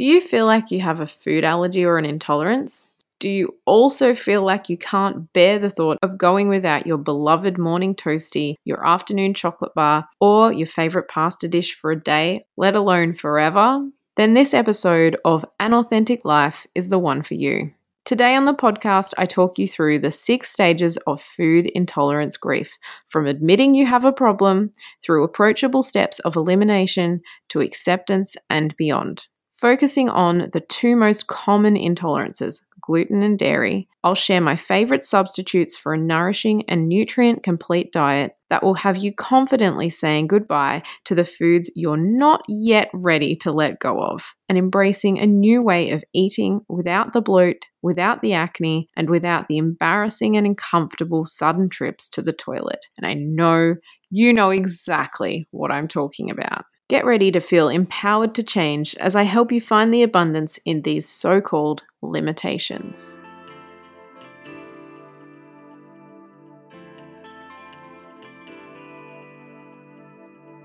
Do you feel like you have a food allergy or an intolerance? Do you also feel like you can't bear the thought of going without your beloved morning toasty, your afternoon chocolate bar, or your favorite pasta dish for a day, let alone forever? Then this episode of An Authentic Life is the one for you. Today on the podcast, I talk you through the six stages of food intolerance grief from admitting you have a problem through approachable steps of elimination to acceptance and beyond. Focusing on the two most common intolerances, gluten and dairy, I'll share my favorite substitutes for a nourishing and nutrient complete diet that will have you confidently saying goodbye to the foods you're not yet ready to let go of and embracing a new way of eating without the bloat, without the acne, and without the embarrassing and uncomfortable sudden trips to the toilet. And I know you know exactly what I'm talking about. Get ready to feel empowered to change as I help you find the abundance in these so called limitations.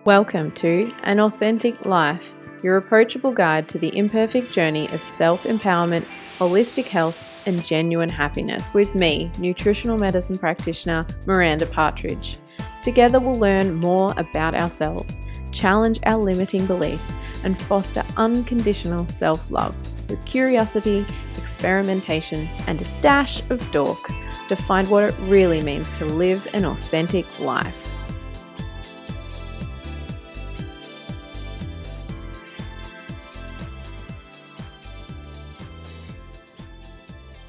Welcome to An Authentic Life, your approachable guide to the imperfect journey of self empowerment, holistic health, and genuine happiness with me, nutritional medicine practitioner Miranda Partridge. Together, we'll learn more about ourselves challenge our limiting beliefs, and foster unconditional self love with curiosity, experimentation, and a dash of dork to find what it really means to live an authentic life.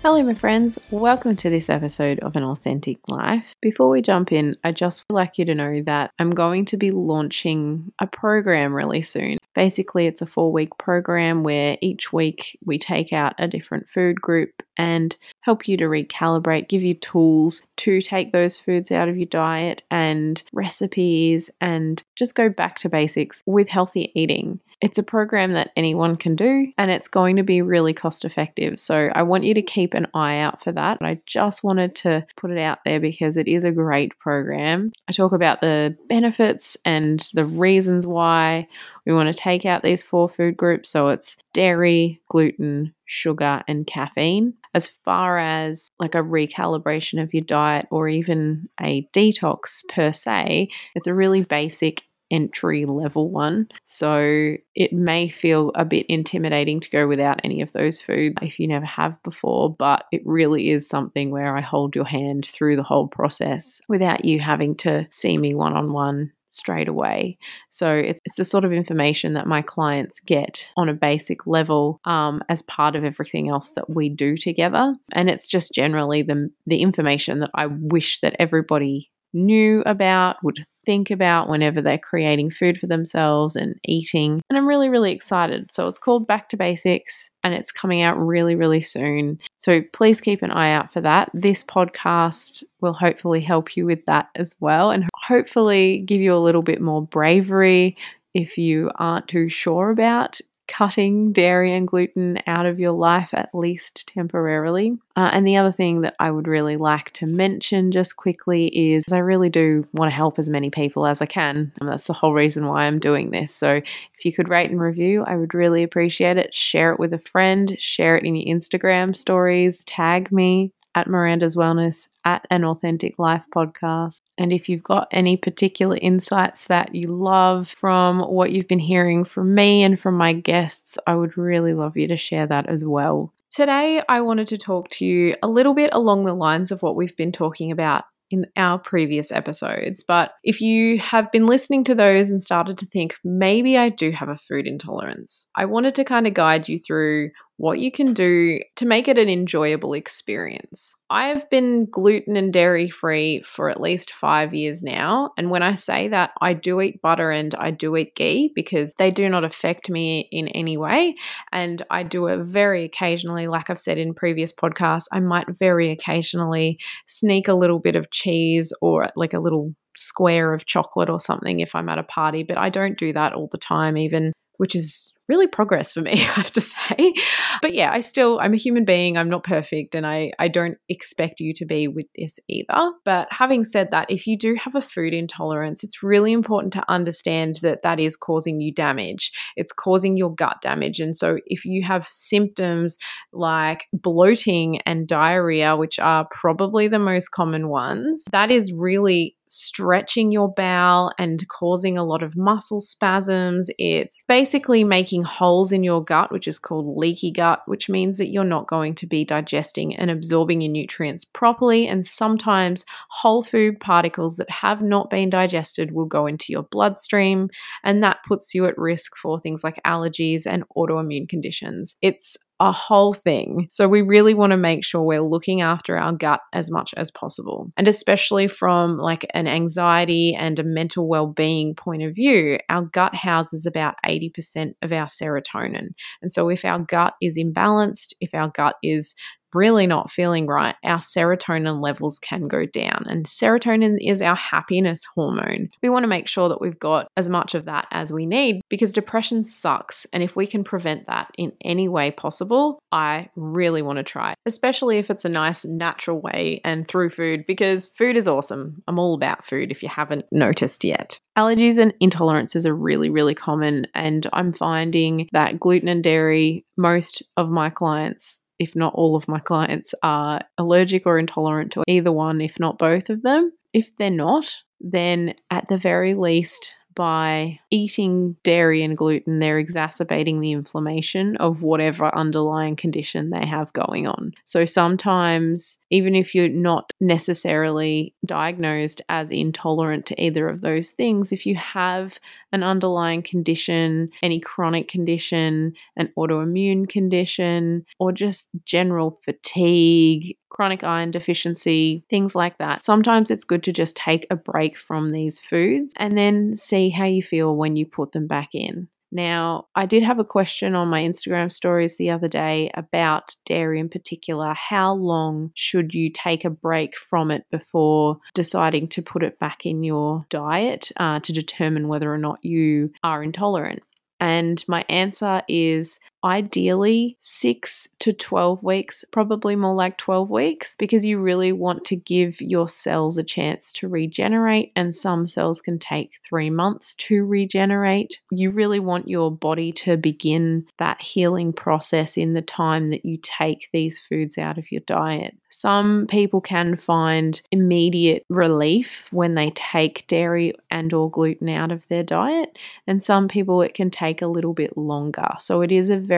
Hello, my friends. Welcome to this episode of An Authentic Life. Before we jump in, I just would like you to know that I'm going to be launching a program really soon. Basically, it's a four week program where each week we take out a different food group and help you to recalibrate, give you tools to take those foods out of your diet and recipes and just go back to basics with healthy eating. It's a program that anyone can do and it's going to be really cost effective. So I want you to keep an eye out for that. I just wanted to put it out there because it is a great program. I talk about the benefits and the reasons why we want to take out these four food groups. So it's dairy, gluten, sugar, and caffeine. As far as like a recalibration of your diet or even a detox per se, it's a really basic entry level one. So it may feel a bit intimidating to go without any of those foods if you never have before, but it really is something where I hold your hand through the whole process without you having to see me one on one straight away. So it's, it's the sort of information that my clients get on a basic level um, as part of everything else that we do together. And it's just generally the, the information that I wish that everybody knew about, would think about whenever they're creating food for themselves and eating. And I'm really, really excited. So it's called Back to Basics and it's coming out really, really soon. So please keep an eye out for that. This podcast will hopefully help you with that as well and hopefully give you a little bit more bravery if you aren't too sure about cutting dairy and gluten out of your life, at least temporarily. Uh, and the other thing that I would really like to mention just quickly is I really do want to help as many people as I can. And that's the whole reason why I'm doing this. So if you could rate and review, I would really appreciate it. Share it with a friend, share it in your Instagram stories, tag me at Miranda's Wellness, at an Authentic Life podcast. And if you've got any particular insights that you love from what you've been hearing from me and from my guests, I would really love you to share that as well. Today, I wanted to talk to you a little bit along the lines of what we've been talking about in our previous episodes. But if you have been listening to those and started to think, maybe I do have a food intolerance, I wanted to kind of guide you through what you can do to make it an enjoyable experience. I've been gluten and dairy free for at least five years now. And when I say that, I do eat butter and I do eat ghee because they do not affect me in any way. And I do it very occasionally, like I've said in previous podcasts, I might very occasionally sneak a little bit of cheese or like a little square of chocolate or something if I'm at a party, but I don't do that all the time, even which is really progress for me, I have to say. But yeah, I still, I'm a human being. I'm not perfect and I, I don't expect you to be with this either. But having said that, if you do have a food intolerance, it's really important to understand that that is causing you damage. It's causing your gut damage. And so if you have symptoms like bloating and diarrhea, which are probably the most common ones, that is really stretching your bowel and causing a lot of muscle spasms. It's basically making holes in your gut, which is called leaky gut, which means that you're not going to be digesting and absorbing your nutrients properly. And sometimes whole food particles that have not been digested will go into your bloodstream, and that puts you at risk for things like allergies and autoimmune conditions. It's a whole thing. So we really want to make sure we're looking after our gut as much as possible. And especially from like an anxiety and a mental well-being point of view, our gut houses about 80% of our serotonin. And so if our gut is imbalanced, if our gut is really not feeling right, our serotonin levels can go down. And serotonin is our happiness hormone. We want to make sure that we've got as much of that as we need because depression sucks. And if we can prevent that in any way possible, I really want to try, especially if it's a nice natural way and through food because food is awesome. I'm all about food if you haven't noticed yet. Allergies and intolerances are really, really common, and I'm finding that gluten and dairy, most of my clients if not all of my clients, are allergic or intolerant to either one, if not both of them. If they're not, then at the very least, by eating dairy and gluten, they're exacerbating the inflammation of whatever underlying condition they have going on. So sometimes, even if you're not necessarily diagnosed as intolerant to either of those things, if you have an underlying condition, any chronic condition, an autoimmune condition, or just general fatigue, chronic iron deficiency, things like that. Sometimes it's good to just take a break from these foods and then see how you feel when you put them back in. Now, I did have a question on my Instagram stories the other day about dairy in particular. How long should you take a break from it before deciding to put it back in your diet uh, to determine whether or not you are intolerant? And my answer is ideally six to 12 weeks, probably more like 12 weeks, because you really want to give your cells a chance to regenerate. And some cells can take three months to regenerate. You really want your body to begin that healing process in the time that you take these foods out of your diet. Some people can find immediate relief when they take dairy and or gluten out of their diet, and some people it can take a little bit longer. So it is a very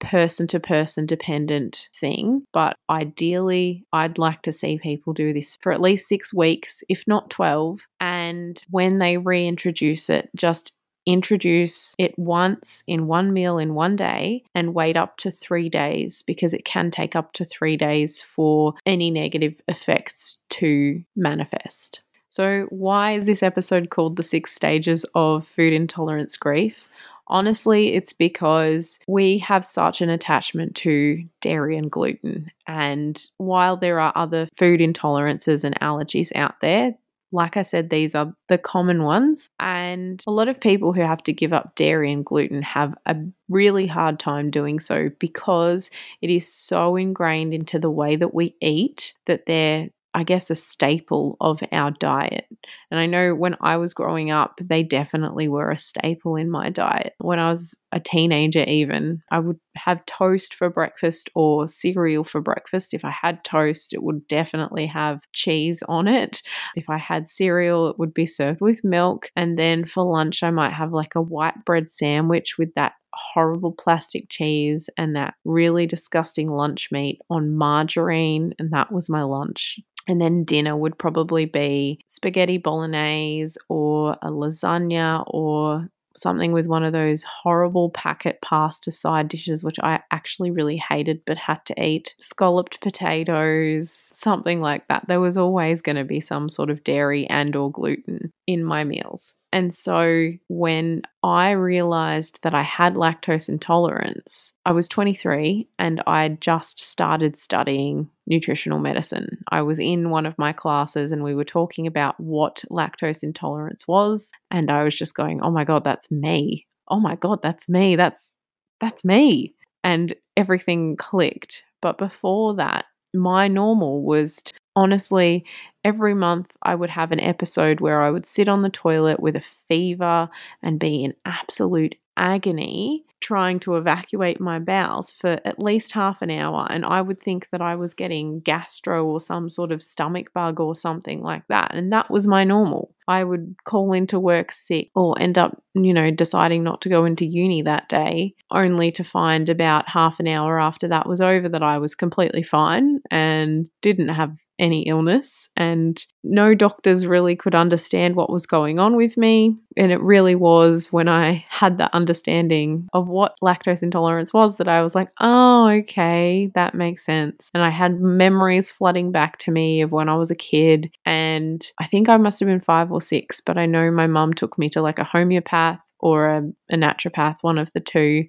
person to person dependent thing, but ideally I'd like to see people do this for at least 6 weeks, if not 12, and when they reintroduce it just introduce it once in one meal in one day and wait up to three days because it can take up to three days for any negative effects to manifest. So, why is this episode called The Six Stages of Food Intolerance Grief? Honestly, it's because we have such an attachment to dairy and gluten. And while there are other food intolerances and allergies out there, like I said, these are the common ones. And a lot of people who have to give up dairy and gluten have a really hard time doing so because it is so ingrained into the way that we eat that they're I guess, a staple of our diet. And I know when I was growing up, they definitely were a staple in my diet. When I was a teenager, even, I would have toast for breakfast or cereal for breakfast. If I had toast, it would definitely have cheese on it. If I had cereal, it would be served with milk. And then for lunch, I might have like a white bread sandwich with that horrible plastic cheese and that really disgusting lunch meat on margarine. And that was my lunch. And then dinner would probably be spaghetti bolognese or a lasagna or something with one of those horrible packet pasta side dishes, which I actually really hated but had to eat. Scalloped potatoes, something like that. There was always going to be some sort of dairy and or gluten in my meals. And so when I realized that I had lactose intolerance, I was 23 and I just started studying nutritional medicine. I was in one of my classes and we were talking about what lactose intolerance was. And I was just going, oh my God, that's me. Oh my God, that's me. That's that's me. And everything clicked. But before that, my normal was to, honestly every month I would have an episode where I would sit on the toilet with a fever and be in absolute agony trying to evacuate my bowels for at least half an hour. And I would think that I was getting gastro or some sort of stomach bug or something like that. And that was my normal. I would call into work sick or end up, you know, deciding not to go into uni that day, only to find about half an hour after that was over that I was completely fine and didn't have any illness, and no doctors really could understand what was going on with me. And it really was when I had that understanding of what lactose intolerance was that I was like, oh, okay, that makes sense. And I had memories flooding back to me of when I was a kid. And I think I must have been five or six, but I know my mum took me to like a homeopath or a, a naturopath, one of the two.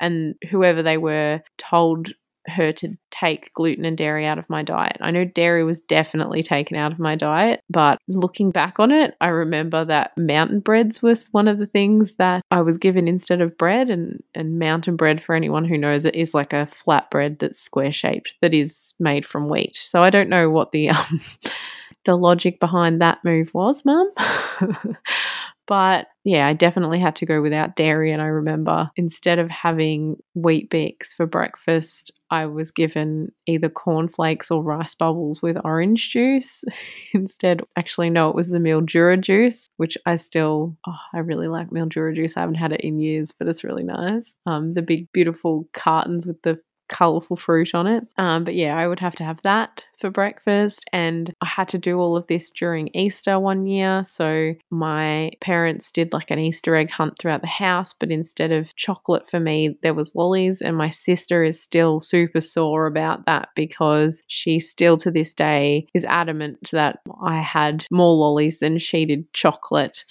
And whoever they were told her to take gluten and dairy out of my diet. I know dairy was definitely taken out of my diet, but looking back on it, I remember that mountain breads was one of the things that I was given instead of bread and and mountain bread for anyone who knows it is like a flat bread that's square shaped that is made from wheat. So I don't know what the um, the logic behind that move was, mum. But yeah, I definitely had to go without dairy. And I remember instead of having Weet-Bix for breakfast, I was given either cornflakes or rice bubbles with orange juice. Instead, actually, no, it was the Mildura juice, which I still, oh, I really like Mildura juice. I haven't had it in years, but it's really nice. Um, the big, beautiful cartons with the colorful fruit on it. Um, but yeah, I would have to have that for breakfast. And I had to do all of this during Easter one year. So my parents did like an Easter egg hunt throughout the house, but instead of chocolate for me, there was lollies. And my sister is still super sore about that because she still to this day is adamant that I had more lollies than she did chocolate.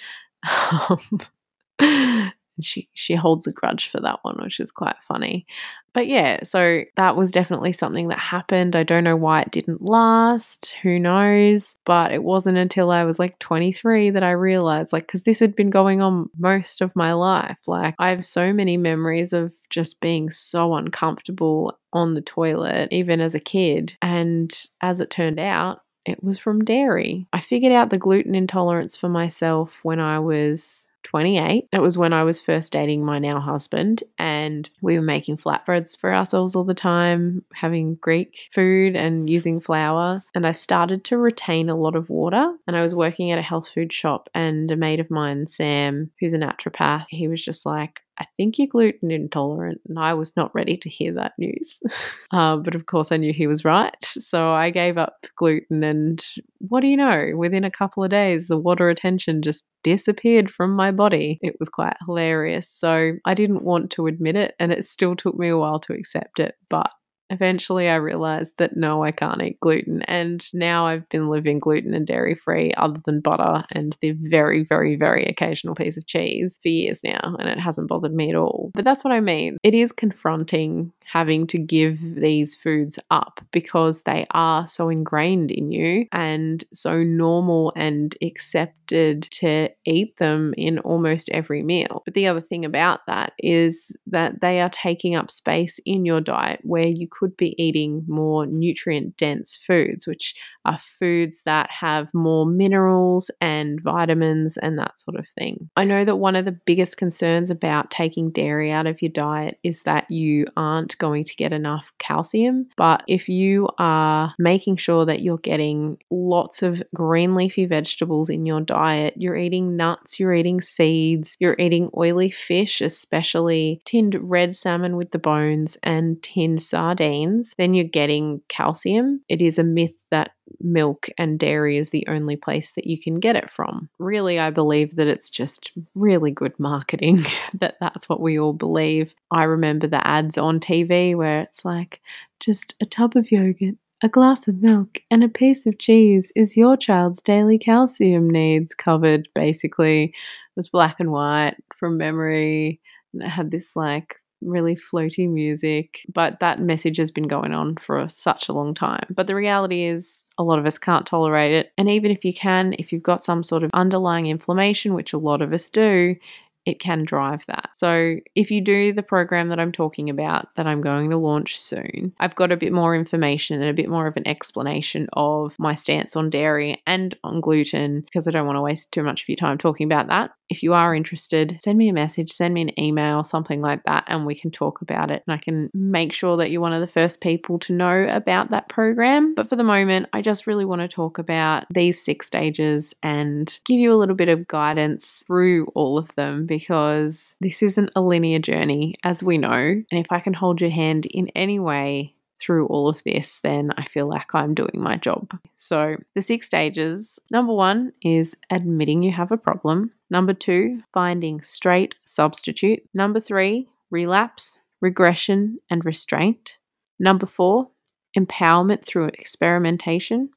she she holds a grudge for that one, which is quite funny. But yeah, so that was definitely something that happened. I don't know why it didn't last. Who knows? But it wasn't until I was like 23 that I realized, like, because this had been going on most of my life. Like, I have so many memories of just being so uncomfortable on the toilet, even as a kid. And as it turned out, it was from dairy. I figured out the gluten intolerance for myself when I was 28. It was when I was first dating my now husband, and we were making flatbreads for ourselves all the time, having Greek food and using flour. And I started to retain a lot of water. And I was working at a health food shop, and a mate of mine, Sam, who's a naturopath, he was just like, I think you're gluten intolerant. And I was not ready to hear that news. uh, but of course, I knew he was right. So I gave up gluten. And what do you know? Within a couple of days, the water retention just disappeared from my body. It was quite hilarious. So I didn't want to admit it. And it still took me a while to accept it. But eventually I realized that no, I can't eat gluten. And now I've been living gluten and dairy free, other than butter and the very, very, very occasional piece of cheese for years now. And it hasn't bothered me at all. But that's what I mean. It is confronting having to give these foods up because they are so ingrained in you and so normal and accepted to eat them in almost every meal. But the other thing about that is that they are taking up space in your diet where you could be eating more nutrient dense foods, which are foods that have more minerals and vitamins and that sort of thing. I know that one of the biggest concerns about taking dairy out of your diet is that you aren't going to get enough calcium. But if you are making sure that you're getting lots of green leafy vegetables in your diet, you're eating nuts, you're eating seeds, you're eating oily fish, especially tinned red salmon with the bones and tinned sardines, then you're getting calcium. It is a myth that milk and dairy is the only place that you can get it from. Really, I believe that it's just really good marketing that that's what we all believe. I remember the ads on TV where it's like just a tub of yogurt, a glass of milk, and a piece of cheese is your child's daily calcium needs covered, basically. It was black and white from memory. And it had this like really floaty music, but that message has been going on for such a long time. But the reality is, a lot of us can't tolerate it. And even if you can, if you've got some sort of underlying inflammation, which a lot of us do, it can drive that. So, if you do the program that I'm talking about that I'm going to launch soon, I've got a bit more information and a bit more of an explanation of my stance on dairy and on gluten because I don't want to waste too much of your time talking about that. If you are interested, send me a message, send me an email, something like that, and we can talk about it. And I can make sure that you're one of the first people to know about that program. But for the moment, I just really want to talk about these six stages and give you a little bit of guidance through all of them because this isn't a linear journey, as we know. And if I can hold your hand in any way, through all of this, then I feel like I'm doing my job. So, the six stages number one is admitting you have a problem. Number two, finding straight substitute. Number three, relapse, regression, and restraint. Number four, empowerment through experimentation.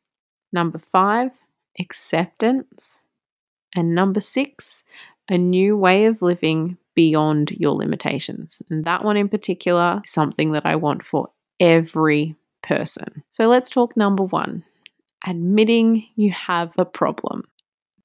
Number five, acceptance. And number six, a new way of living beyond your limitations. And that one in particular something that I want for every person. So let's talk number one admitting you have a problem.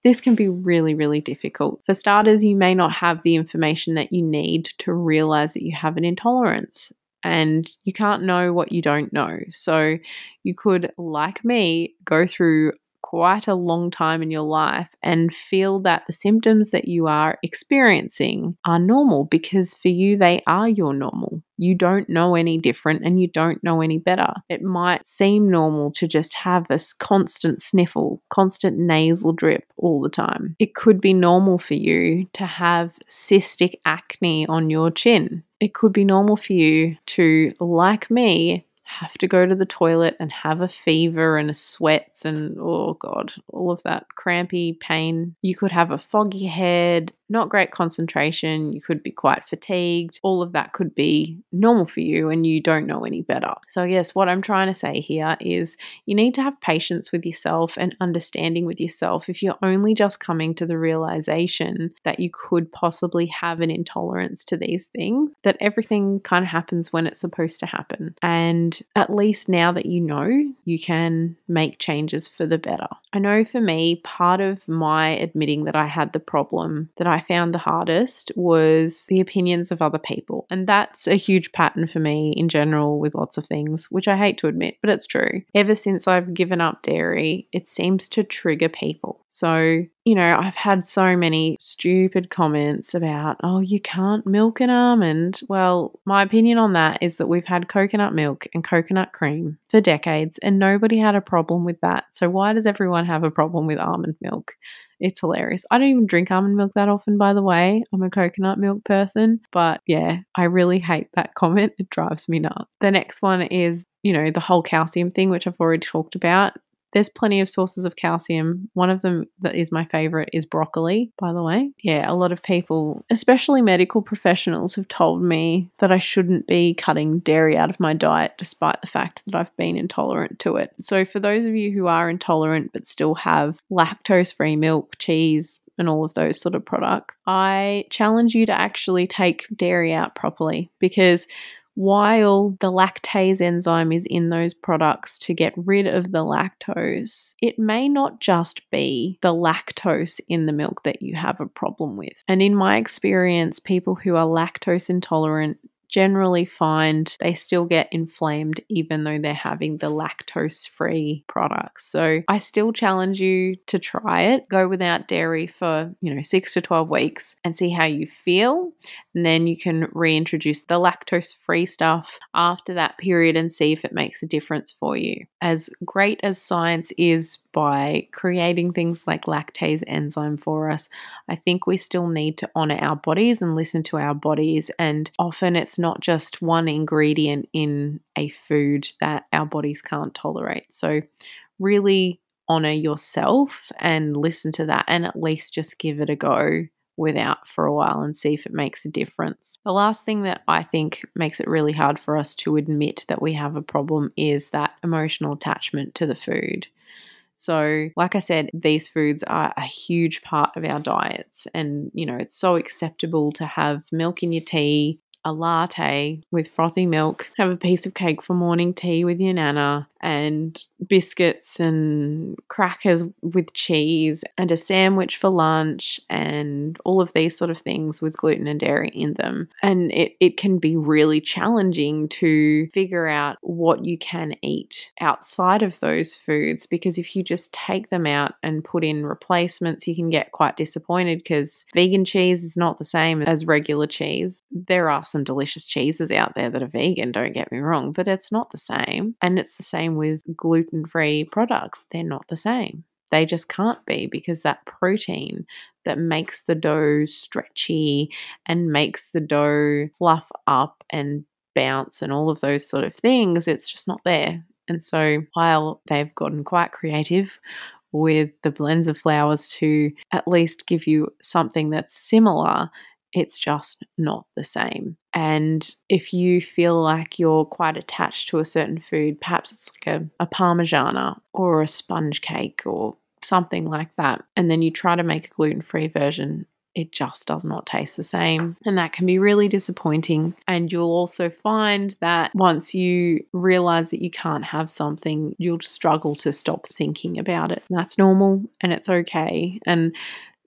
This can be really, really difficult. For starters, you may not have the information that you need to realize that you have an intolerance and you can't know what you don't know. So you could, like me, go through quite a long time in your life and feel that the symptoms that you are experiencing are normal because for you, they are your normal. You don't know any different and you don't know any better. It might seem normal to just have a constant sniffle, constant nasal drip all the time. It could be normal for you to have cystic acne on your chin. It could be normal for you to, like me, have to go to the toilet and have a fever and a sweats and oh god, all of that crampy pain. You could have a foggy head, not great concentration, you could be quite fatigued. All of that could be normal for you and you don't know any better. So, yes, what I'm trying to say here is you need to have patience with yourself and understanding with yourself if you're only just coming to the realization that you could possibly have an intolerance to these things, that everything kind of happens when it's supposed to happen. And at least now that you know, you can make changes for the better. I know for me, part of my admitting that I had the problem that I found the hardest was the opinions of other people. And that's a huge pattern for me in general with lots of things, which I hate to admit, but it's true. Ever since I've given up dairy, it seems to trigger people. So, you know, I've had so many stupid comments about, oh, you can't milk an almond. Well, my opinion on that is that we've had coconut milk and coconut cream for decades and nobody had a problem with that. So, why does everyone have a problem with almond milk? It's hilarious. I don't even drink almond milk that often, by the way. I'm a coconut milk person. But yeah, I really hate that comment. It drives me nuts. The next one is, you know, the whole calcium thing, which I've already talked about. There's plenty of sources of calcium. One of them that is my favorite is broccoli, by the way. Yeah, a lot of people, especially medical professionals, have told me that I shouldn't be cutting dairy out of my diet despite the fact that I've been intolerant to it. So, for those of you who are intolerant but still have lactose free milk, cheese, and all of those sort of products, I challenge you to actually take dairy out properly because while the lactase enzyme is in those products to get rid of the lactose, it may not just be the lactose in the milk that you have a problem with. And in my experience, people who are lactose intolerant generally find they still get inflamed even though they're having the lactose free products. So I still challenge you to try it. Go without dairy for, you know, 6 to 12 weeks and see how you feel. And then you can reintroduce the lactose free stuff after that period and see if it makes a difference for you. As great as science is by creating things like lactase enzyme for us, I think we still need to honor our bodies and listen to our bodies. And often it's not just one ingredient in a food that our bodies can't tolerate. So, really honor yourself and listen to that and at least just give it a go without for a while and see if it makes a difference. The last thing that I think makes it really hard for us to admit that we have a problem is that emotional attachment to the food. So, like I said, these foods are a huge part of our diets. And, you know, it's so acceptable to have milk in your tea, a latte with frothy milk, have a piece of cake for morning tea with your nana, and biscuits and crackers with cheese and a sandwich for lunch and all of these sort of things with gluten and dairy in them. And it, it can be really challenging to figure out what you can eat outside of those foods because if you just take them out and put in replacements, you can get quite disappointed because vegan cheese is not the same as regular cheese. There are some delicious cheeses out there that are vegan, don't get me wrong, but it's not the same. And it's the same with gluten free products, they're not the same. They just can't be because that protein that makes the dough stretchy and makes the dough fluff up and bounce and all of those sort of things, it's just not there. And so while they've gotten quite creative with the blends of flours to at least give you something that's similar, it's just not the same. And if you feel like you're quite attached to a certain food, perhaps it's like a, a parmigiana or a sponge cake or something like that, and then you try to make a gluten free version, it just does not taste the same. And that can be really disappointing. And you'll also find that once you realize that you can't have something, you'll struggle to stop thinking about it. And that's normal and it's okay. And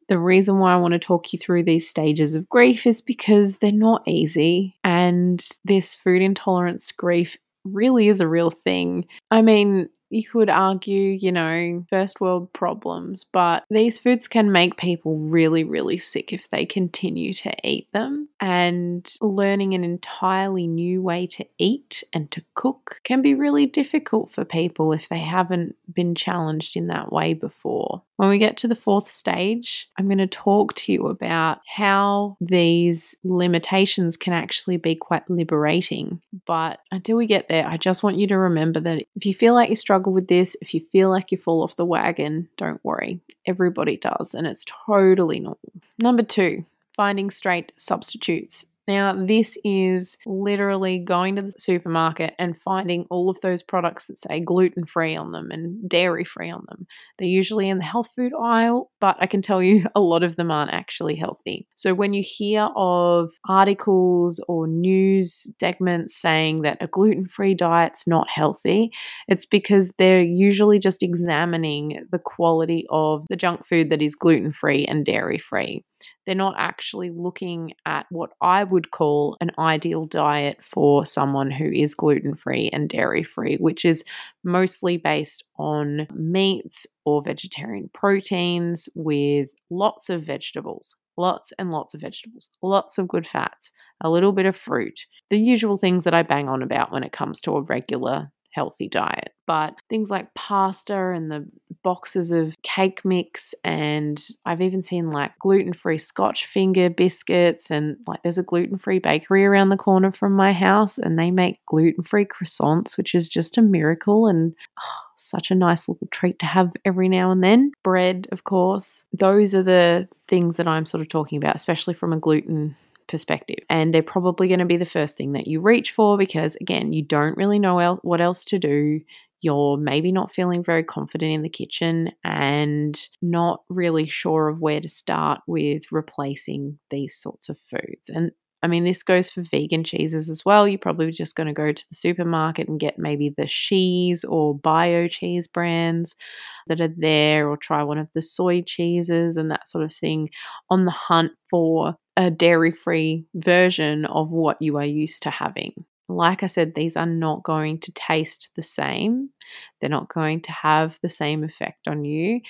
the reason why I want to talk you through these stages of grief is because they're not easy. And this food intolerance grief really is a real thing. I mean, you could argue, you know, first world problems, but these foods can make people really, really sick if they continue to eat them. And learning an entirely new way to eat and to cook can be really difficult for people if they haven't been challenged in that way before. When we get to the fourth stage, I'm going to talk to you about how these limitations can actually be quite liberating. But until we get there, I just want you to remember that if you feel like you struggle with this, if you feel like you fall off the wagon, don't worry. Everybody does, and it's totally normal. Number two, finding straight substitutes. Now, this is literally going to the supermarket and finding all of those products that say gluten free on them and dairy free on them. They're usually in the health food aisle, but I can tell you a lot of them aren't actually healthy. So, when you hear of articles or news segments saying that a gluten free diet's not healthy, it's because they're usually just examining the quality of the junk food that is gluten free and dairy free. They're not actually looking at what I would call an ideal diet for someone who is gluten free and dairy free, which is mostly based on meats or vegetarian proteins with lots of vegetables. Lots and lots of vegetables, lots of good fats, a little bit of fruit, the usual things that I bang on about when it comes to a regular healthy diet. But things like pasta and the boxes of cake mix, and I've even seen like gluten free scotch finger biscuits, and like there's a gluten free bakery around the corner from my house, and they make gluten free croissants, which is just a miracle and oh, such a nice little treat to have every now and then. Bread, of course. Those are the things that I'm sort of talking about, especially from a gluten perspective. And they're probably going to be the first thing that you reach for because, again, you don't really know el- what else to do. You're maybe not feeling very confident in the kitchen and not really sure of where to start with replacing these sorts of foods. And I mean, this goes for vegan cheeses as well. You're probably just going to go to the supermarket and get maybe the Sheese or bio cheese brands that are there, or try one of the soy cheeses and that sort of thing on the hunt for a dairy free version of what you are used to having. Like I said, these are not going to taste the same. They're not going to have the same effect on you,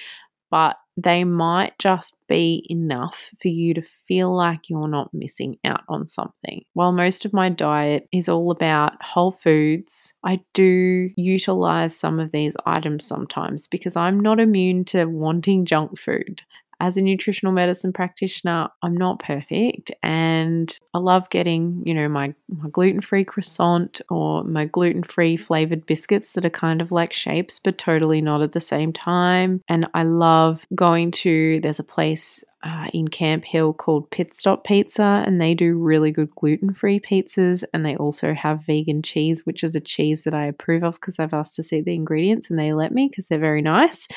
but they might just be enough for you to feel like you're not missing out on something. While most of my diet is all about whole foods, I do utilize some of these items sometimes because I'm not immune to wanting junk food as a nutritional medicine practitioner, I'm not perfect and I love getting, you know, my, my gluten free croissant or my gluten free flavored biscuits that are kind of like shapes but totally not at the same time. And I love going to, there's a place uh, in Camp Hill called Pit Stop Pizza, and they do really good gluten free pizzas. And they also have vegan cheese, which is a cheese that I approve of because I've asked to see the ingredients and they let me because they're very nice.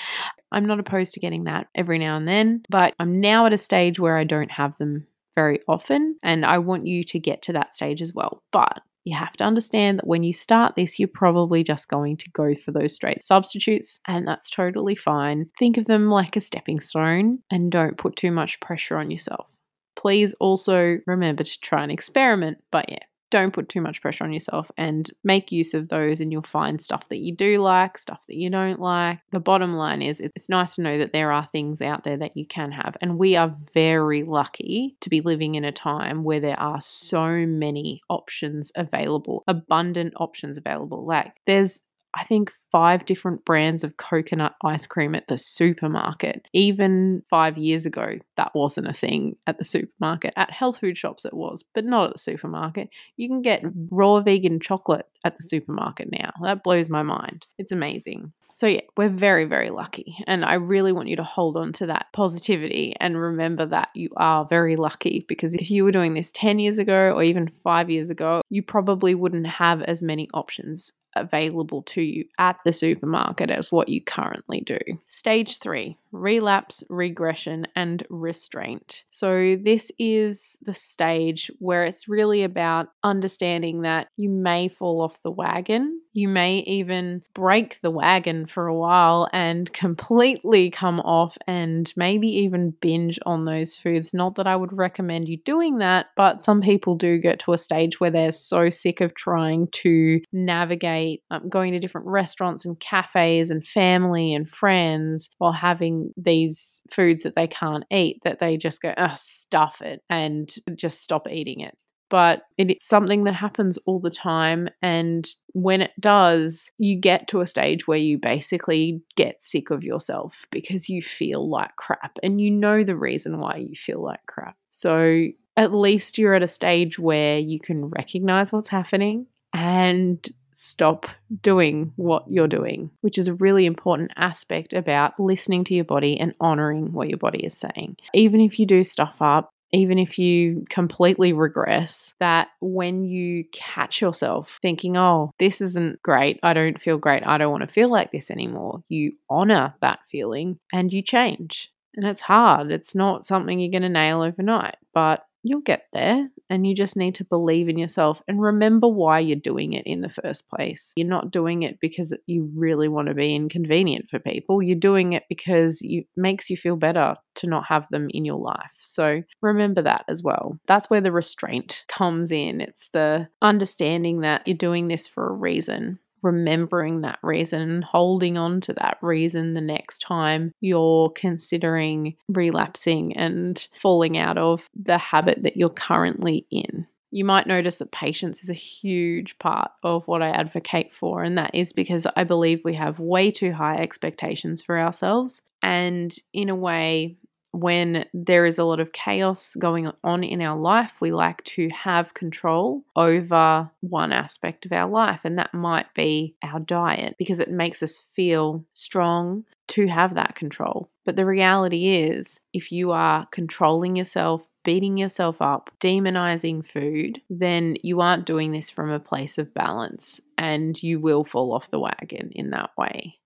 I'm not opposed to getting that every now and then, but I'm now at a stage where I don't have them very often, and I want you to get to that stage as well. But You have to understand that when you start this, you're probably just going to go for those straight substitutes, and that's totally fine. Think of them like a stepping stone and don't put too much pressure on yourself. Please also remember to try and experiment, but yeah, don't put too much pressure on yourself and make use of those and you'll find stuff that you do like stuff that you don't like. The bottom line is it's nice to know that there are things out there that you can have. And we are very lucky to be living in a time where there are so many options available abundant options available. Like there's I think, five different brands of coconut ice cream at the supermarket. Even five years ago, that wasn't a thing at the supermarket. At health food shops, it was, but not at the supermarket. You can get raw vegan chocolate at the supermarket now. That blows my mind. It's amazing. So, yeah, we're very, very lucky. And I really want you to hold on to that positivity and remember that you are very lucky because if you were doing this 10 years ago or even five years ago, you probably wouldn't have as many options available to you at the supermarket as what you currently do. Stage three relapse, regression, and restraint. So, this is the stage where it's really about understanding that you may fall off the wagon. You may even break the wagon for a while and completely come off and maybe even binge on those foods. Not that I would recommend you doing that, but some people do get to a stage where they're so sick of trying to navigate um, going to different restaurants and cafes and family and friends while having these foods that they can't eat that they just go, stuff it and just stop eating it. But it's something that happens all the time. And when it does, you get to a stage where you basically get sick of yourself because you feel like crap and you know the reason why you feel like crap. So at least you're at a stage where you can recognize what's happening and stop doing what you're doing, which is a really important aspect about listening to your body and honoring what your body is saying. Even if you do stuff up, even if you completely regress, that when you catch yourself thinking, oh, this isn't great, I don't feel great, I don't want to feel like this anymore, you honor that feeling and you change. And it's hard. It's not something you're going to nail overnight, but you'll get there and you just need to believe in yourself and remember why you're doing it in the first place. You're not doing it because you really want to be inconvenient for people. You're doing it because it makes you feel better to not have them in your life. So remember that as well. That's where the restraint comes in. It's the understanding that you're doing this for a reason remembering that reason and holding on to that reason the next time you're considering relapsing and falling out of the habit that you're currently in. You might notice that patience is a huge part of what I advocate for, and that is because I believe we have way too high expectations for ourselves. And in a way, when there is a lot of chaos going on in our life, we like to have control over one aspect of our life, and that might be our diet because it makes us feel strong to have that control. But the reality is, if you are controlling yourself, beating yourself up, demonizing food, then you aren't doing this from a place of balance and you will fall off the wagon in that way.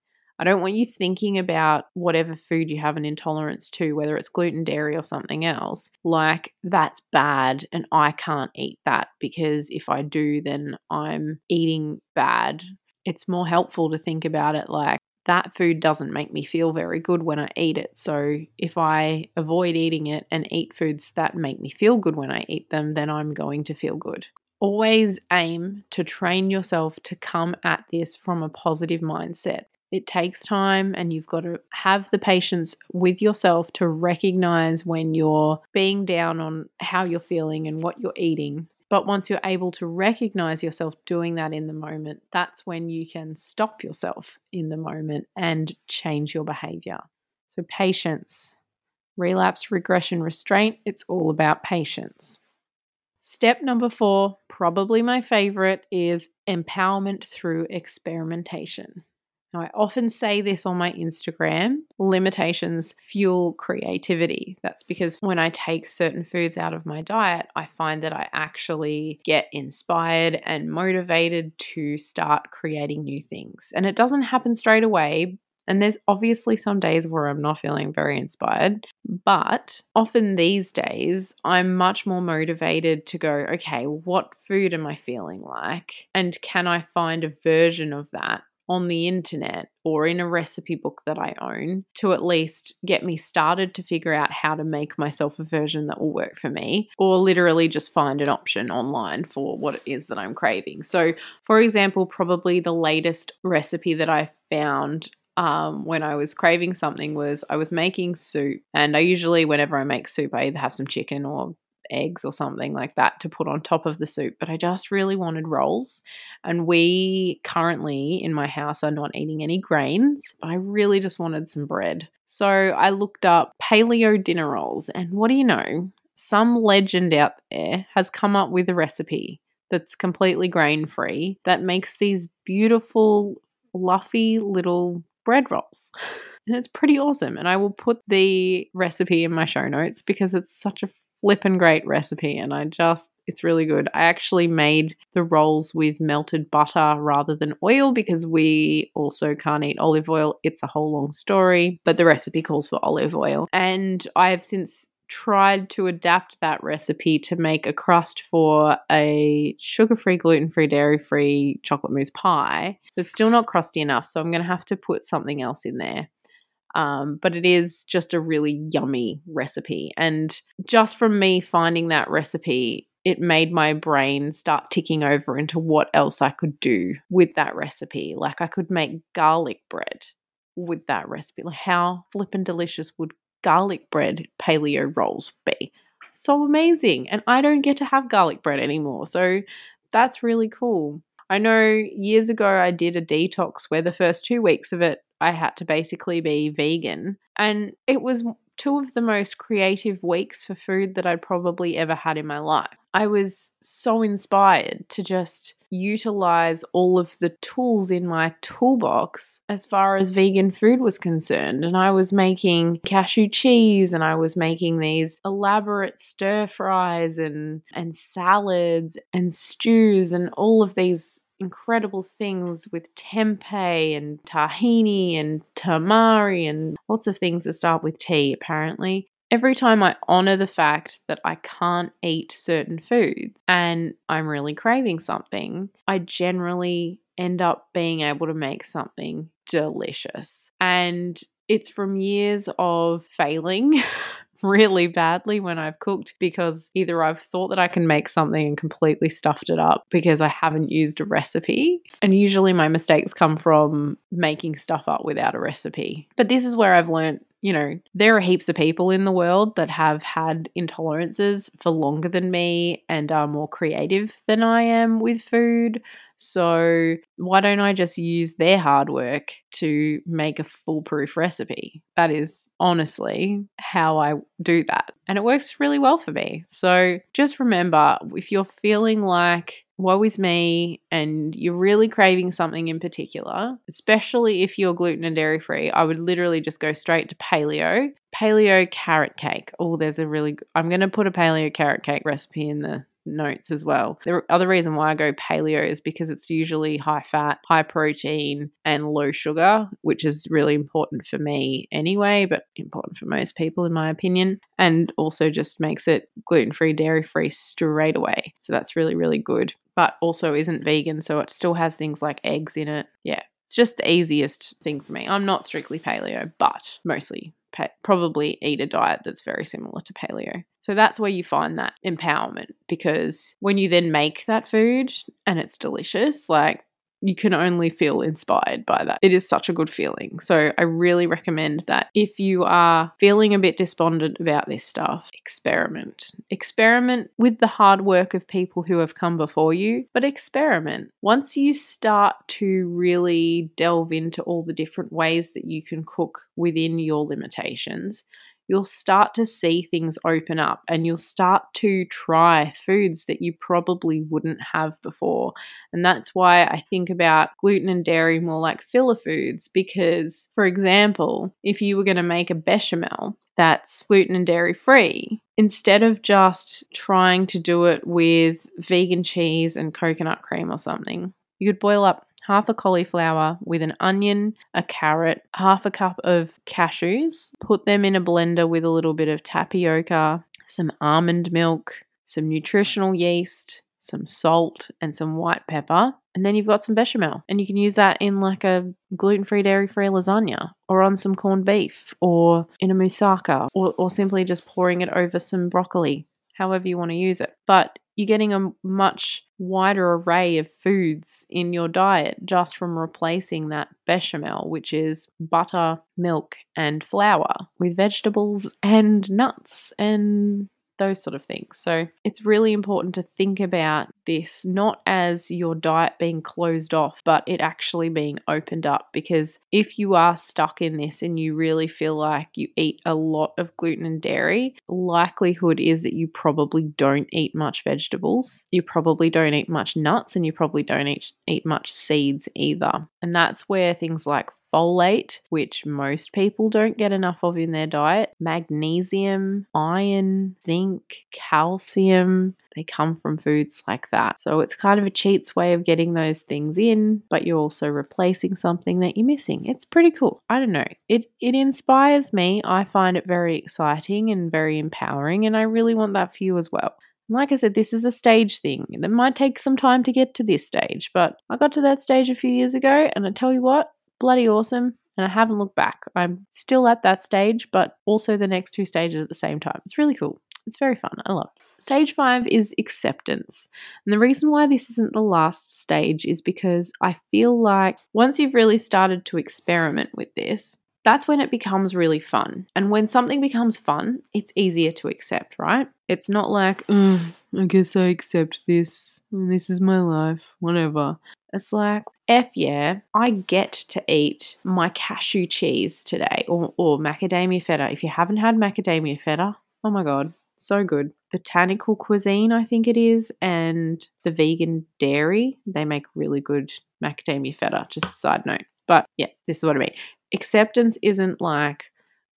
I don't want you thinking about whatever food you have an intolerance to, whether it's gluten, dairy, or something else, like that's bad and I can't eat that because if I do, then I'm eating bad. It's more helpful to think about it like that food doesn't make me feel very good when I eat it. So if I avoid eating it and eat foods that make me feel good when I eat them, then I'm going to feel good. Always aim to train yourself to come at this from a positive mindset. It takes time, and you've got to have the patience with yourself to recognize when you're being down on how you're feeling and what you're eating. But once you're able to recognize yourself doing that in the moment, that's when you can stop yourself in the moment and change your behavior. So, patience, relapse, regression, restraint, it's all about patience. Step number four, probably my favorite, is empowerment through experimentation. Now, I often say this on my Instagram limitations fuel creativity. That's because when I take certain foods out of my diet, I find that I actually get inspired and motivated to start creating new things. And it doesn't happen straight away. And there's obviously some days where I'm not feeling very inspired, but often these days I'm much more motivated to go, okay, what food am I feeling like? And can I find a version of that on the internet or in a recipe book that I own to at least get me started to figure out how to make myself a version that will work for me, or literally just find an option online for what it is that I'm craving. So, for example, probably the latest recipe that I found um, when I was craving something was I was making soup, and I usually, whenever I make soup, I either have some chicken or eggs or something like that to put on top of the soup, but I just really wanted rolls. And we currently in my house are not eating any grains. I really just wanted some bread. So I looked up paleo dinner rolls, and what do you know? Some legend out there has come up with a recipe that's completely grain free that makes these beautiful, fluffy little bread rolls. And it's pretty awesome. And I will put the recipe in my show notes because it's such a flippin' great recipe and I just it's really good. I actually made the rolls with melted butter rather than oil because we also can't eat olive oil. It's a whole long story, but the recipe calls for olive oil. And I have since tried to adapt that recipe to make a crust for a sugar free, gluten free, dairy free chocolate mousse pie. It's still not crusty enough, so I'm going to have to put something else in there. Um, but it is just a really yummy recipe. And just from me finding that recipe, it made my brain start ticking over into what else I could do with that recipe. Like I could make garlic bread with that recipe. Like how flippin' delicious would garlic bread paleo rolls be? So amazing. And I don't get to have garlic bread anymore. So that's really cool. I know years ago I did a detox where the first two weeks of it I had to basically be vegan. And it was two of the most creative weeks for food that I'd probably ever had in my life. I was so inspired to just utilize all of the tools in my toolbox as far as vegan food was concerned. And I was making cashew cheese and I was making these elaborate stir fries and, and salads and stews and all of these incredible things with tempeh and tahini and tamari and lots of things that start with T, apparently. Every time I honor the fact that I can't eat certain foods and I'm really craving something, I generally end up being able to make something delicious. And it's from years of failing really badly when I've cooked because either I've thought that I can make something and completely stuffed it up because I haven't used a recipe. And usually my mistakes come from making stuff up without a recipe. But this is where I've learned you know, there are heaps of people in the world that have had intolerances for longer than me and are more creative than I am with food. So, why don't I just use their hard work to make a foolproof recipe? That is honestly how I do that. And it works really well for me. So, just remember if you're feeling like woe is me and you're really craving something in particular, especially if you're gluten and dairy free, I would literally just go straight to paleo. Paleo carrot cake. Oh, there's a really, I'm going to put a paleo carrot cake recipe in the notes as well. The other reason why I go paleo is because it's usually high fat, high protein, and low sugar, which is really important for me anyway, but important for most people, in my opinion. And also just makes it gluten free, dairy free straight away. So that's really, really good. But also isn't vegan, so it still has things like eggs in it. Yeah, it's just the easiest thing for me. I'm not strictly paleo, but mostly probably eat a diet that's very similar to paleo. So that's where you find that empowerment because when you then make that food and it's delicious, like you can only feel inspired by that. It is such a good feeling. So I really recommend that if you are feeling a bit despondent about this stuff, experiment. Experiment with the hard work of people who have come before you, but experiment. Once you start to really delve into all the different ways that you can cook within your limitations, you'll start to see things open up and you'll start to try foods that you probably wouldn't have before. And that's why I think about gluten and dairy more like filler foods because, for example, if you were going to make a bechamel, that's gluten and dairy free, instead of just trying to do it with vegan cheese and coconut cream or something, you could boil up half a cauliflower with an onion, a carrot, half a cup of cashews. Put them in a blender with a little bit of tapioca, some almond milk, some nutritional yeast, some salt, and some white pepper. And then you've got some bechamel, and you can use that in like a gluten free, dairy free lasagna, or on some corned beef, or in a moussaka, or, or simply just pouring it over some broccoli, however you want to use it. But you're getting a much wider array of foods in your diet just from replacing that bechamel, which is butter, milk, and flour, with vegetables and nuts and those sort of things. So it's really important to think about this not as your diet being closed off, but it actually being opened up. Because if you are stuck in this and you really feel like you eat a lot of gluten and dairy, likelihood is that you probably don't eat much vegetables, you probably don't eat much nuts, and you probably don't eat, eat much seeds either. And that's where things like folate, which most people don't get enough of in their diet, magnesium, iron, zinc, calcium. They come from foods like that. So it's kind of a cheats way of getting those things in, but you're also replacing something that you're missing. It's pretty cool. I don't know. It it inspires me. I find it very exciting and very empowering and I really want that for you as well. Like I said, this is a stage thing. It might take some time to get to this stage, but I got to that stage a few years ago, and I tell you what, bloody awesome. And I haven't looked back. I'm still at that stage, but also the next two stages at the same time. It's really cool. It's very fun. I love it. Stage five is acceptance. And the reason why this isn't the last stage is because I feel like once you've really started to experiment with this, that's when it becomes really fun. And when something becomes fun, it's easier to accept, right? It's not like, I guess I accept this. This is my life, whatever. It's like, F yeah, I get to eat my cashew cheese today or, or macadamia feta. If you haven't had macadamia feta, oh my god, so good. Botanical cuisine, I think it is, and the vegan dairy, they make really good macadamia feta. Just a side note. But yeah, this is what I mean. Acceptance isn't like,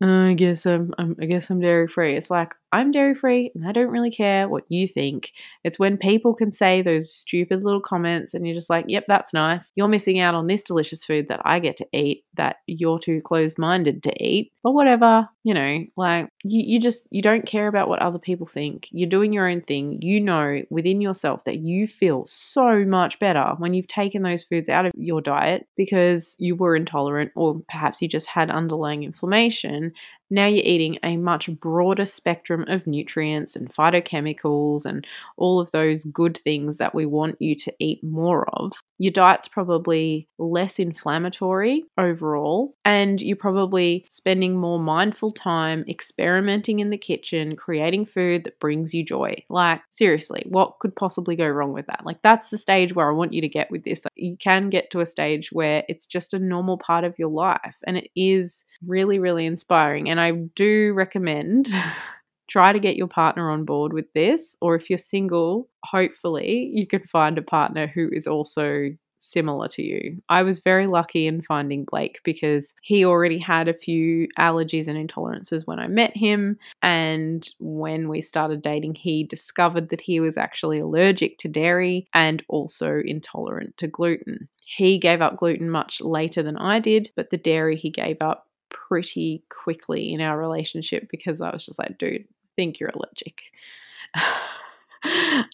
oh, I guess I'm, I'm I guess I'm dairy free. It's like I'm dairy free and I don't really care what you think. It's when people can say those stupid little comments and you're just like, yep, that's nice. You're missing out on this delicious food that I get to eat that you're too closed minded to eat. But whatever, you know, like you, you just, you don't care about what other people think. You're doing your own thing. You know within yourself that you feel so much better when you've taken those foods out of your diet because you were intolerant or perhaps you just had underlying inflammation now you're eating a much broader spectrum of nutrients and phytochemicals and all of those good things that we want you to eat more of. Your diet's probably less inflammatory overall, and you're probably spending more mindful time experimenting in the kitchen, creating food that brings you joy. Like, seriously, what could possibly go wrong with that? Like, that's the stage where I want you to get with this. You can get to a stage where it's just a normal part of your life, and it is really, really inspiring. And I do recommend try to get your partner on board with this. Or if you're single, hopefully you can find a partner who is also similar to you. I was very lucky in finding Blake because he already had a few allergies and intolerances when I met him. And when we started dating, he discovered that he was actually allergic to dairy and also intolerant to gluten. He gave up gluten much later than I did, but the dairy he gave up pretty quickly in our relationship because I was just like, dude, I think you're allergic.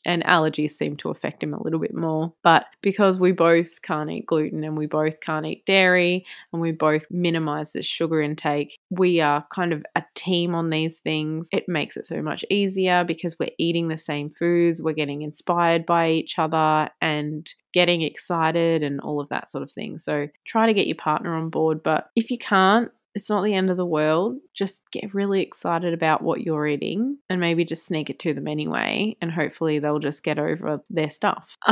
and allergies seem to affect him a little bit more. But because we both can't eat gluten and we both can't eat dairy and we both minimize the sugar intake, we are kind of a team on these things. It makes it so much easier because we're eating the same foods, we're getting inspired by each other and getting excited and all of that sort of thing. So try to get your partner on board. But if you can't, it's not the end of the world. Just get really excited about what you're eating and maybe just sneak it to them anyway. And hopefully they'll just get over their stuff.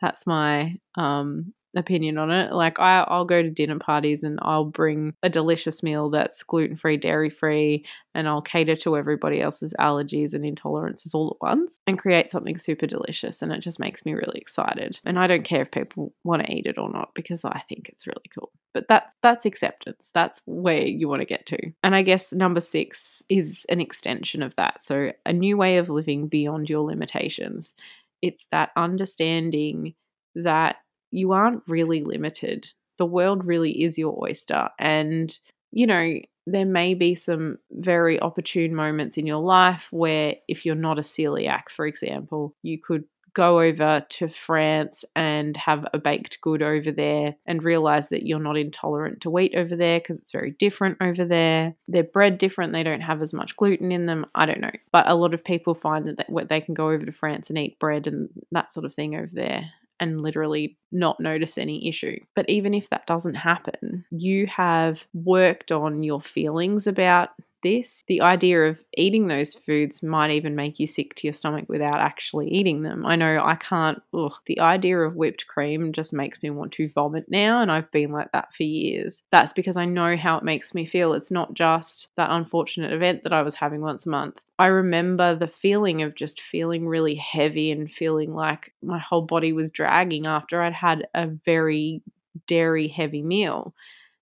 That's my um, opinion on it. Like I, I'll go to dinner parties and I'll bring a delicious meal that's gluten free, dairy free, and I'll cater to everybody else's allergies and intolerances all at once and create something super delicious. And it just makes me really excited. And I don't care if people want to eat it or not because I think it's really cool. But that that's acceptance. That's where you want to get to. And I guess number six is an extension of that. So a new way of living beyond your limitations. It's that understanding that you aren't really limited. The world really is your oyster. And, you know, there may be some very opportune moments in your life where, if you're not a celiac, for example, you could go over to France and have a baked good over there and realize that you're not intolerant to wheat over there because it's very different over there. Their bread different, they don't have as much gluten in them. I don't know. But a lot of people find that they can go over to France and eat bread and that sort of thing over there and literally not notice any issue. But even if that doesn't happen, you have worked on your feelings about this. The idea of eating those foods might even make you sick to your stomach without actually eating them. I know I can't, ugh, the idea of whipped cream just makes me want to vomit now, and I've been like that for years. That's because I know how it makes me feel. It's not just that unfortunate event that I was having once a month. I remember the feeling of just feeling really heavy and feeling like my whole body was dragging after I'd had a very dairy heavy meal.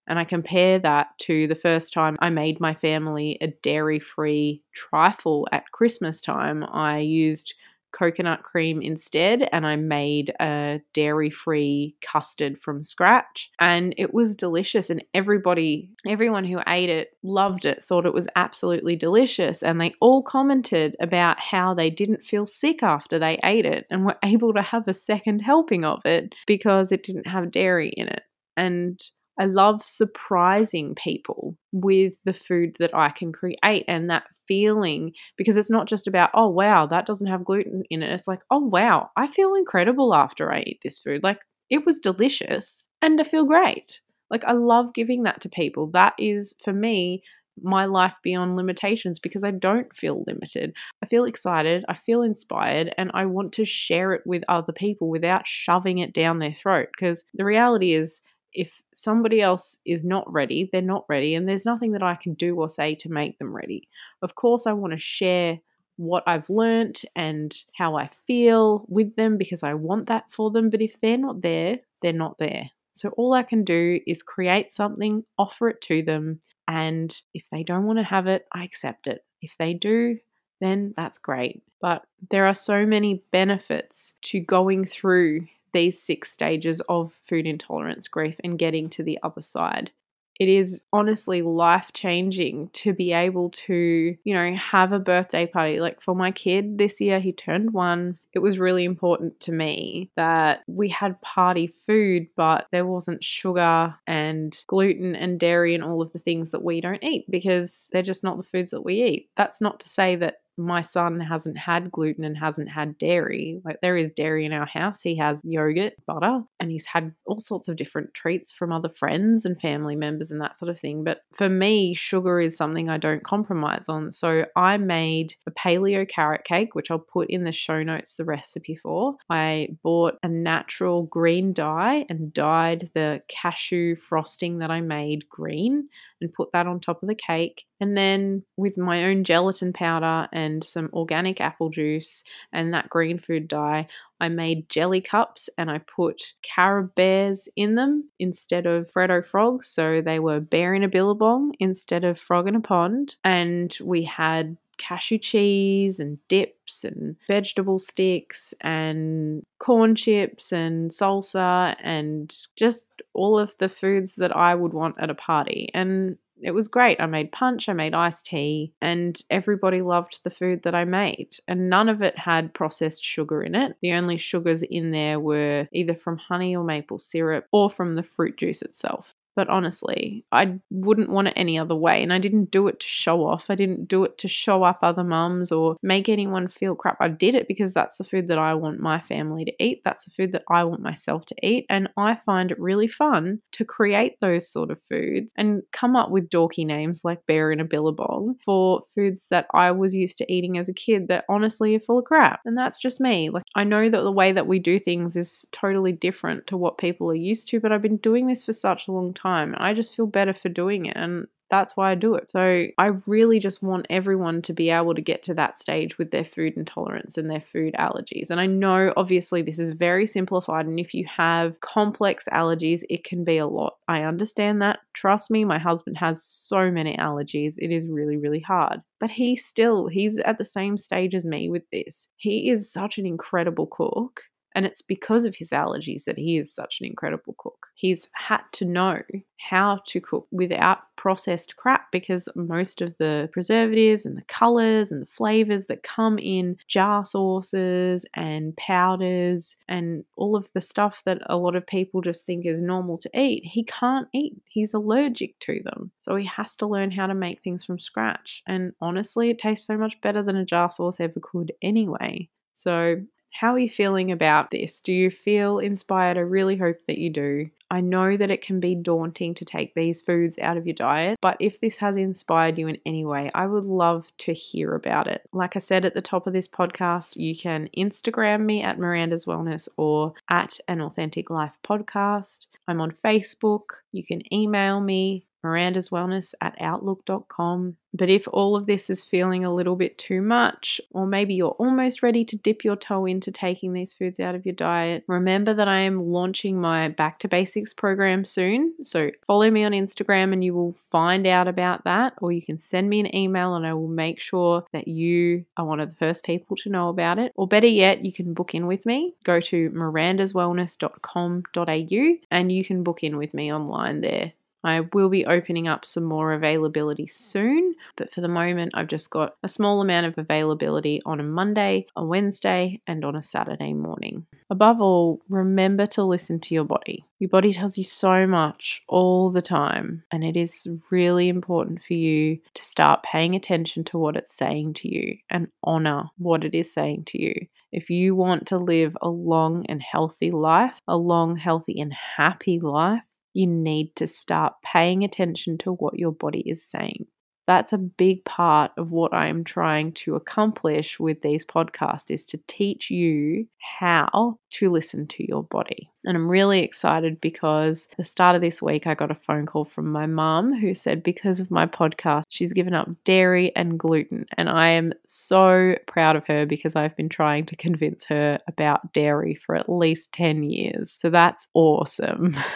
And I compare that to the first time I made my family a dairy free trifle at Christmas time. I used coconut cream instead and I made a dairy free custard from scratch and it was delicious and everybody everyone who ate it loved it thought it was absolutely delicious and they all commented about how they didn't feel sick after they ate it and were able to have a second helping of it because it didn't have dairy in it and I love surprising people with the food that I can create and that feeling because it's not just about, oh, wow, that doesn't have gluten in it. It's like, oh, wow, I feel incredible after I eat this food. Like, it was delicious and I feel great. Like, I love giving that to people. That is, for me, my life beyond limitations because I don't feel limited. I feel excited, I feel inspired, and I want to share it with other people without shoving it down their throat. Because the reality is, if somebody else is not ready, they're not ready, and there's nothing that I can do or say to make them ready. Of course, I want to share what I've learnt and how I feel with them because I want that for them, but if they're not there, they're not there. So all I can do is create something, offer it to them, and if they don't want to have it, I accept it. If they do, then that's great. But there are so many benefits to going through these six stages of food intolerance grief and getting to the other side. It is honestly life changing to be able to, you know, have a birthday party. Like for my kid this year, he turned one. It was really important to me that we had party food, but there wasn't sugar and gluten and dairy and all of the things that we don't eat because they're just not the foods that we eat. That's not to say that my son hasn't had gluten and hasn't had dairy. Like there is dairy in our house. He has yogurt, butter, and he's had all sorts of different treats from other friends and family members and that sort of thing. But for me, sugar is something I don't compromise on. So I made a paleo carrot cake, which I'll put in the show notes the recipe for. I bought a natural green dye and dyed the cashew frosting that I made green and put that on top of the cake. And then with my own gelatin powder and some organic apple juice and that green food dye, I made jelly cups and I put carob bears in them instead of Freddo frogs. So they were bear in a billabong instead of frog in a pond. And we had cashew cheese and dips and vegetable sticks and corn chips and salsa and just all of the foods that I would want at a party. And it was great. I made punch, I made iced tea, and everybody loved the food that I made. And none of it had processed sugar in it. The only sugars in there were either from honey or maple syrup or from the fruit juice itself. But honestly, I wouldn't want it any other way. And I didn't do it to show off. I didn't do it to show up other mums or make anyone feel crap. I did it because that's the food that I want my family to eat. That's the food that I want myself to eat. And I find it really fun to create those sort of foods and come up with dorky names like bear in a billabong for foods that I was used to eating as a kid that honestly are full of crap. And that's just me. Like, I know that the way that we do things is totally different to what people are used to, but I've been doing this for such a long time time. I just feel better for doing it. And that's why I do it. So I really just want everyone to be able to get to that stage with their food intolerance and their food allergies. And I know obviously this is very simplified. And if you have complex allergies, it can be a lot. I understand that. Trust me, my husband has so many allergies. It is really, really hard. But he still, he's at the same stage as me with this. He is such an incredible cook And it's because of his allergies that he is such an incredible cook. He's had to know how to cook without processed crap because most of the preservatives and the colors and the flavors that come in jar sauces and powders and all of the stuff that a lot of people just think is normal to eat, he can't eat. He's allergic to them. So he has to learn how to make things from scratch. And honestly, it tastes so much better than a jar sauce ever could anyway. So how are you feeling about this? Do you feel inspired? I really hope that you do. I know that it can be daunting to take these foods out of your diet, but if this has inspired you in any way, I would love to hear about it. Like I said at the top of this podcast, you can Instagram me at Miranda's Wellness or at an Authentic Life podcast. I'm on Facebook. You can email me Miranda's Wellness at outlook.com. But if all of this is feeling a little bit too much, or maybe you're almost ready to dip your toe into taking these foods out of your diet, remember that I am launching my Back to Basics program soon. So follow me on Instagram and you will find out about that, or you can send me an email and I will make sure that you are one of the first people to know about it. Or better yet, you can book in with me. Go to mirandaswellness.com.au and you can book in with me online there. I will be opening up some more availability soon, but for the moment, I've just got a small amount of availability on a Monday, a Wednesday, and on a Saturday morning. Above all, remember to listen to your body. Your body tells you so much all the time, and it is really important for you to start paying attention to what it's saying to you and honor what it is saying to you. If you want to live a long and healthy life, a long, healthy, and happy life, you need to start paying attention to what your body is saying. That's a big part of what I'm trying to accomplish with these podcasts is to teach you how to listen to your body. And I'm really excited because the start of this week I got a phone call from my mum who said because of my podcast she's given up dairy and gluten and I am so proud of her because I've been trying to convince her about dairy for at least 10 years. So that's awesome.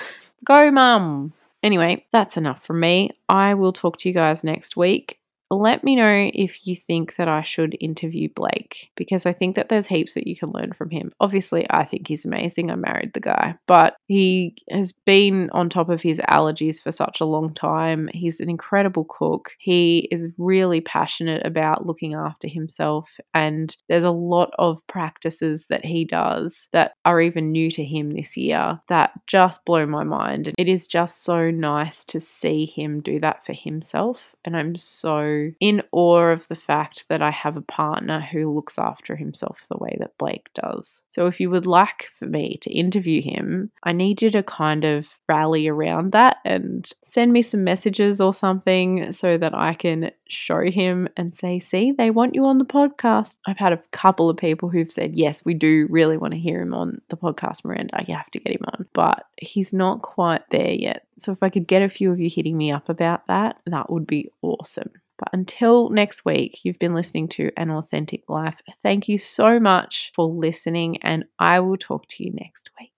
Go, mum. Anyway, that's enough from me. I will talk to you guys next week let me know if you think that I should interview Blake because I think that there's heaps that you can learn from him. Obviously, I think he's amazing. I married the guy, but he has been on top of his allergies for such a long time. He's an incredible cook. He is really passionate about looking after himself, and there's a lot of practices that he does that are even new to him this year that just blow my mind. It is just so nice to see him do that for himself, and I'm so in awe of the fact that I have a partner who looks after himself the way that Blake does. So, if you would like for me to interview him, I need you to kind of rally around that and send me some messages or something so that I can show him and say, See, they want you on the podcast. I've had a couple of people who've said, Yes, we do really want to hear him on the podcast, Miranda. You have to get him on. But he's not quite there yet. So, if I could get a few of you hitting me up about that, that would be awesome. But until next week, you've been listening to An Authentic Life. Thank you so much for listening, and I will talk to you next week.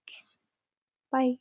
Bye.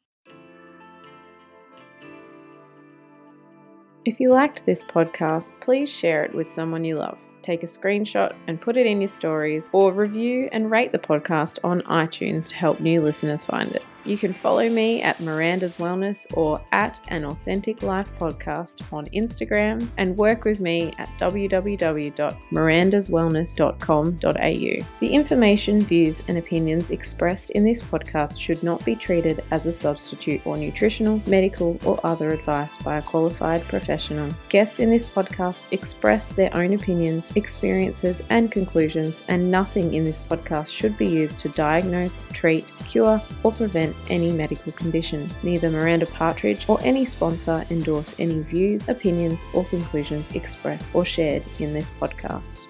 If you liked this podcast, please share it with someone you love. Take a screenshot and put it in your stories, or review and rate the podcast on iTunes to help new listeners find it. You can follow me at Miranda's Wellness or at An Authentic Life Podcast on Instagram and work with me at www.mirandaswellness.com.au. The information, views, and opinions expressed in this podcast should not be treated as a substitute for nutritional, medical, or other advice by a qualified professional. Guests in this podcast express their own opinions, experiences, and conclusions, and nothing in this podcast should be used to diagnose, treat, cure, or prevent any medical condition. Neither Miranda Partridge or any sponsor endorse any views, opinions, or conclusions expressed or shared in this podcast.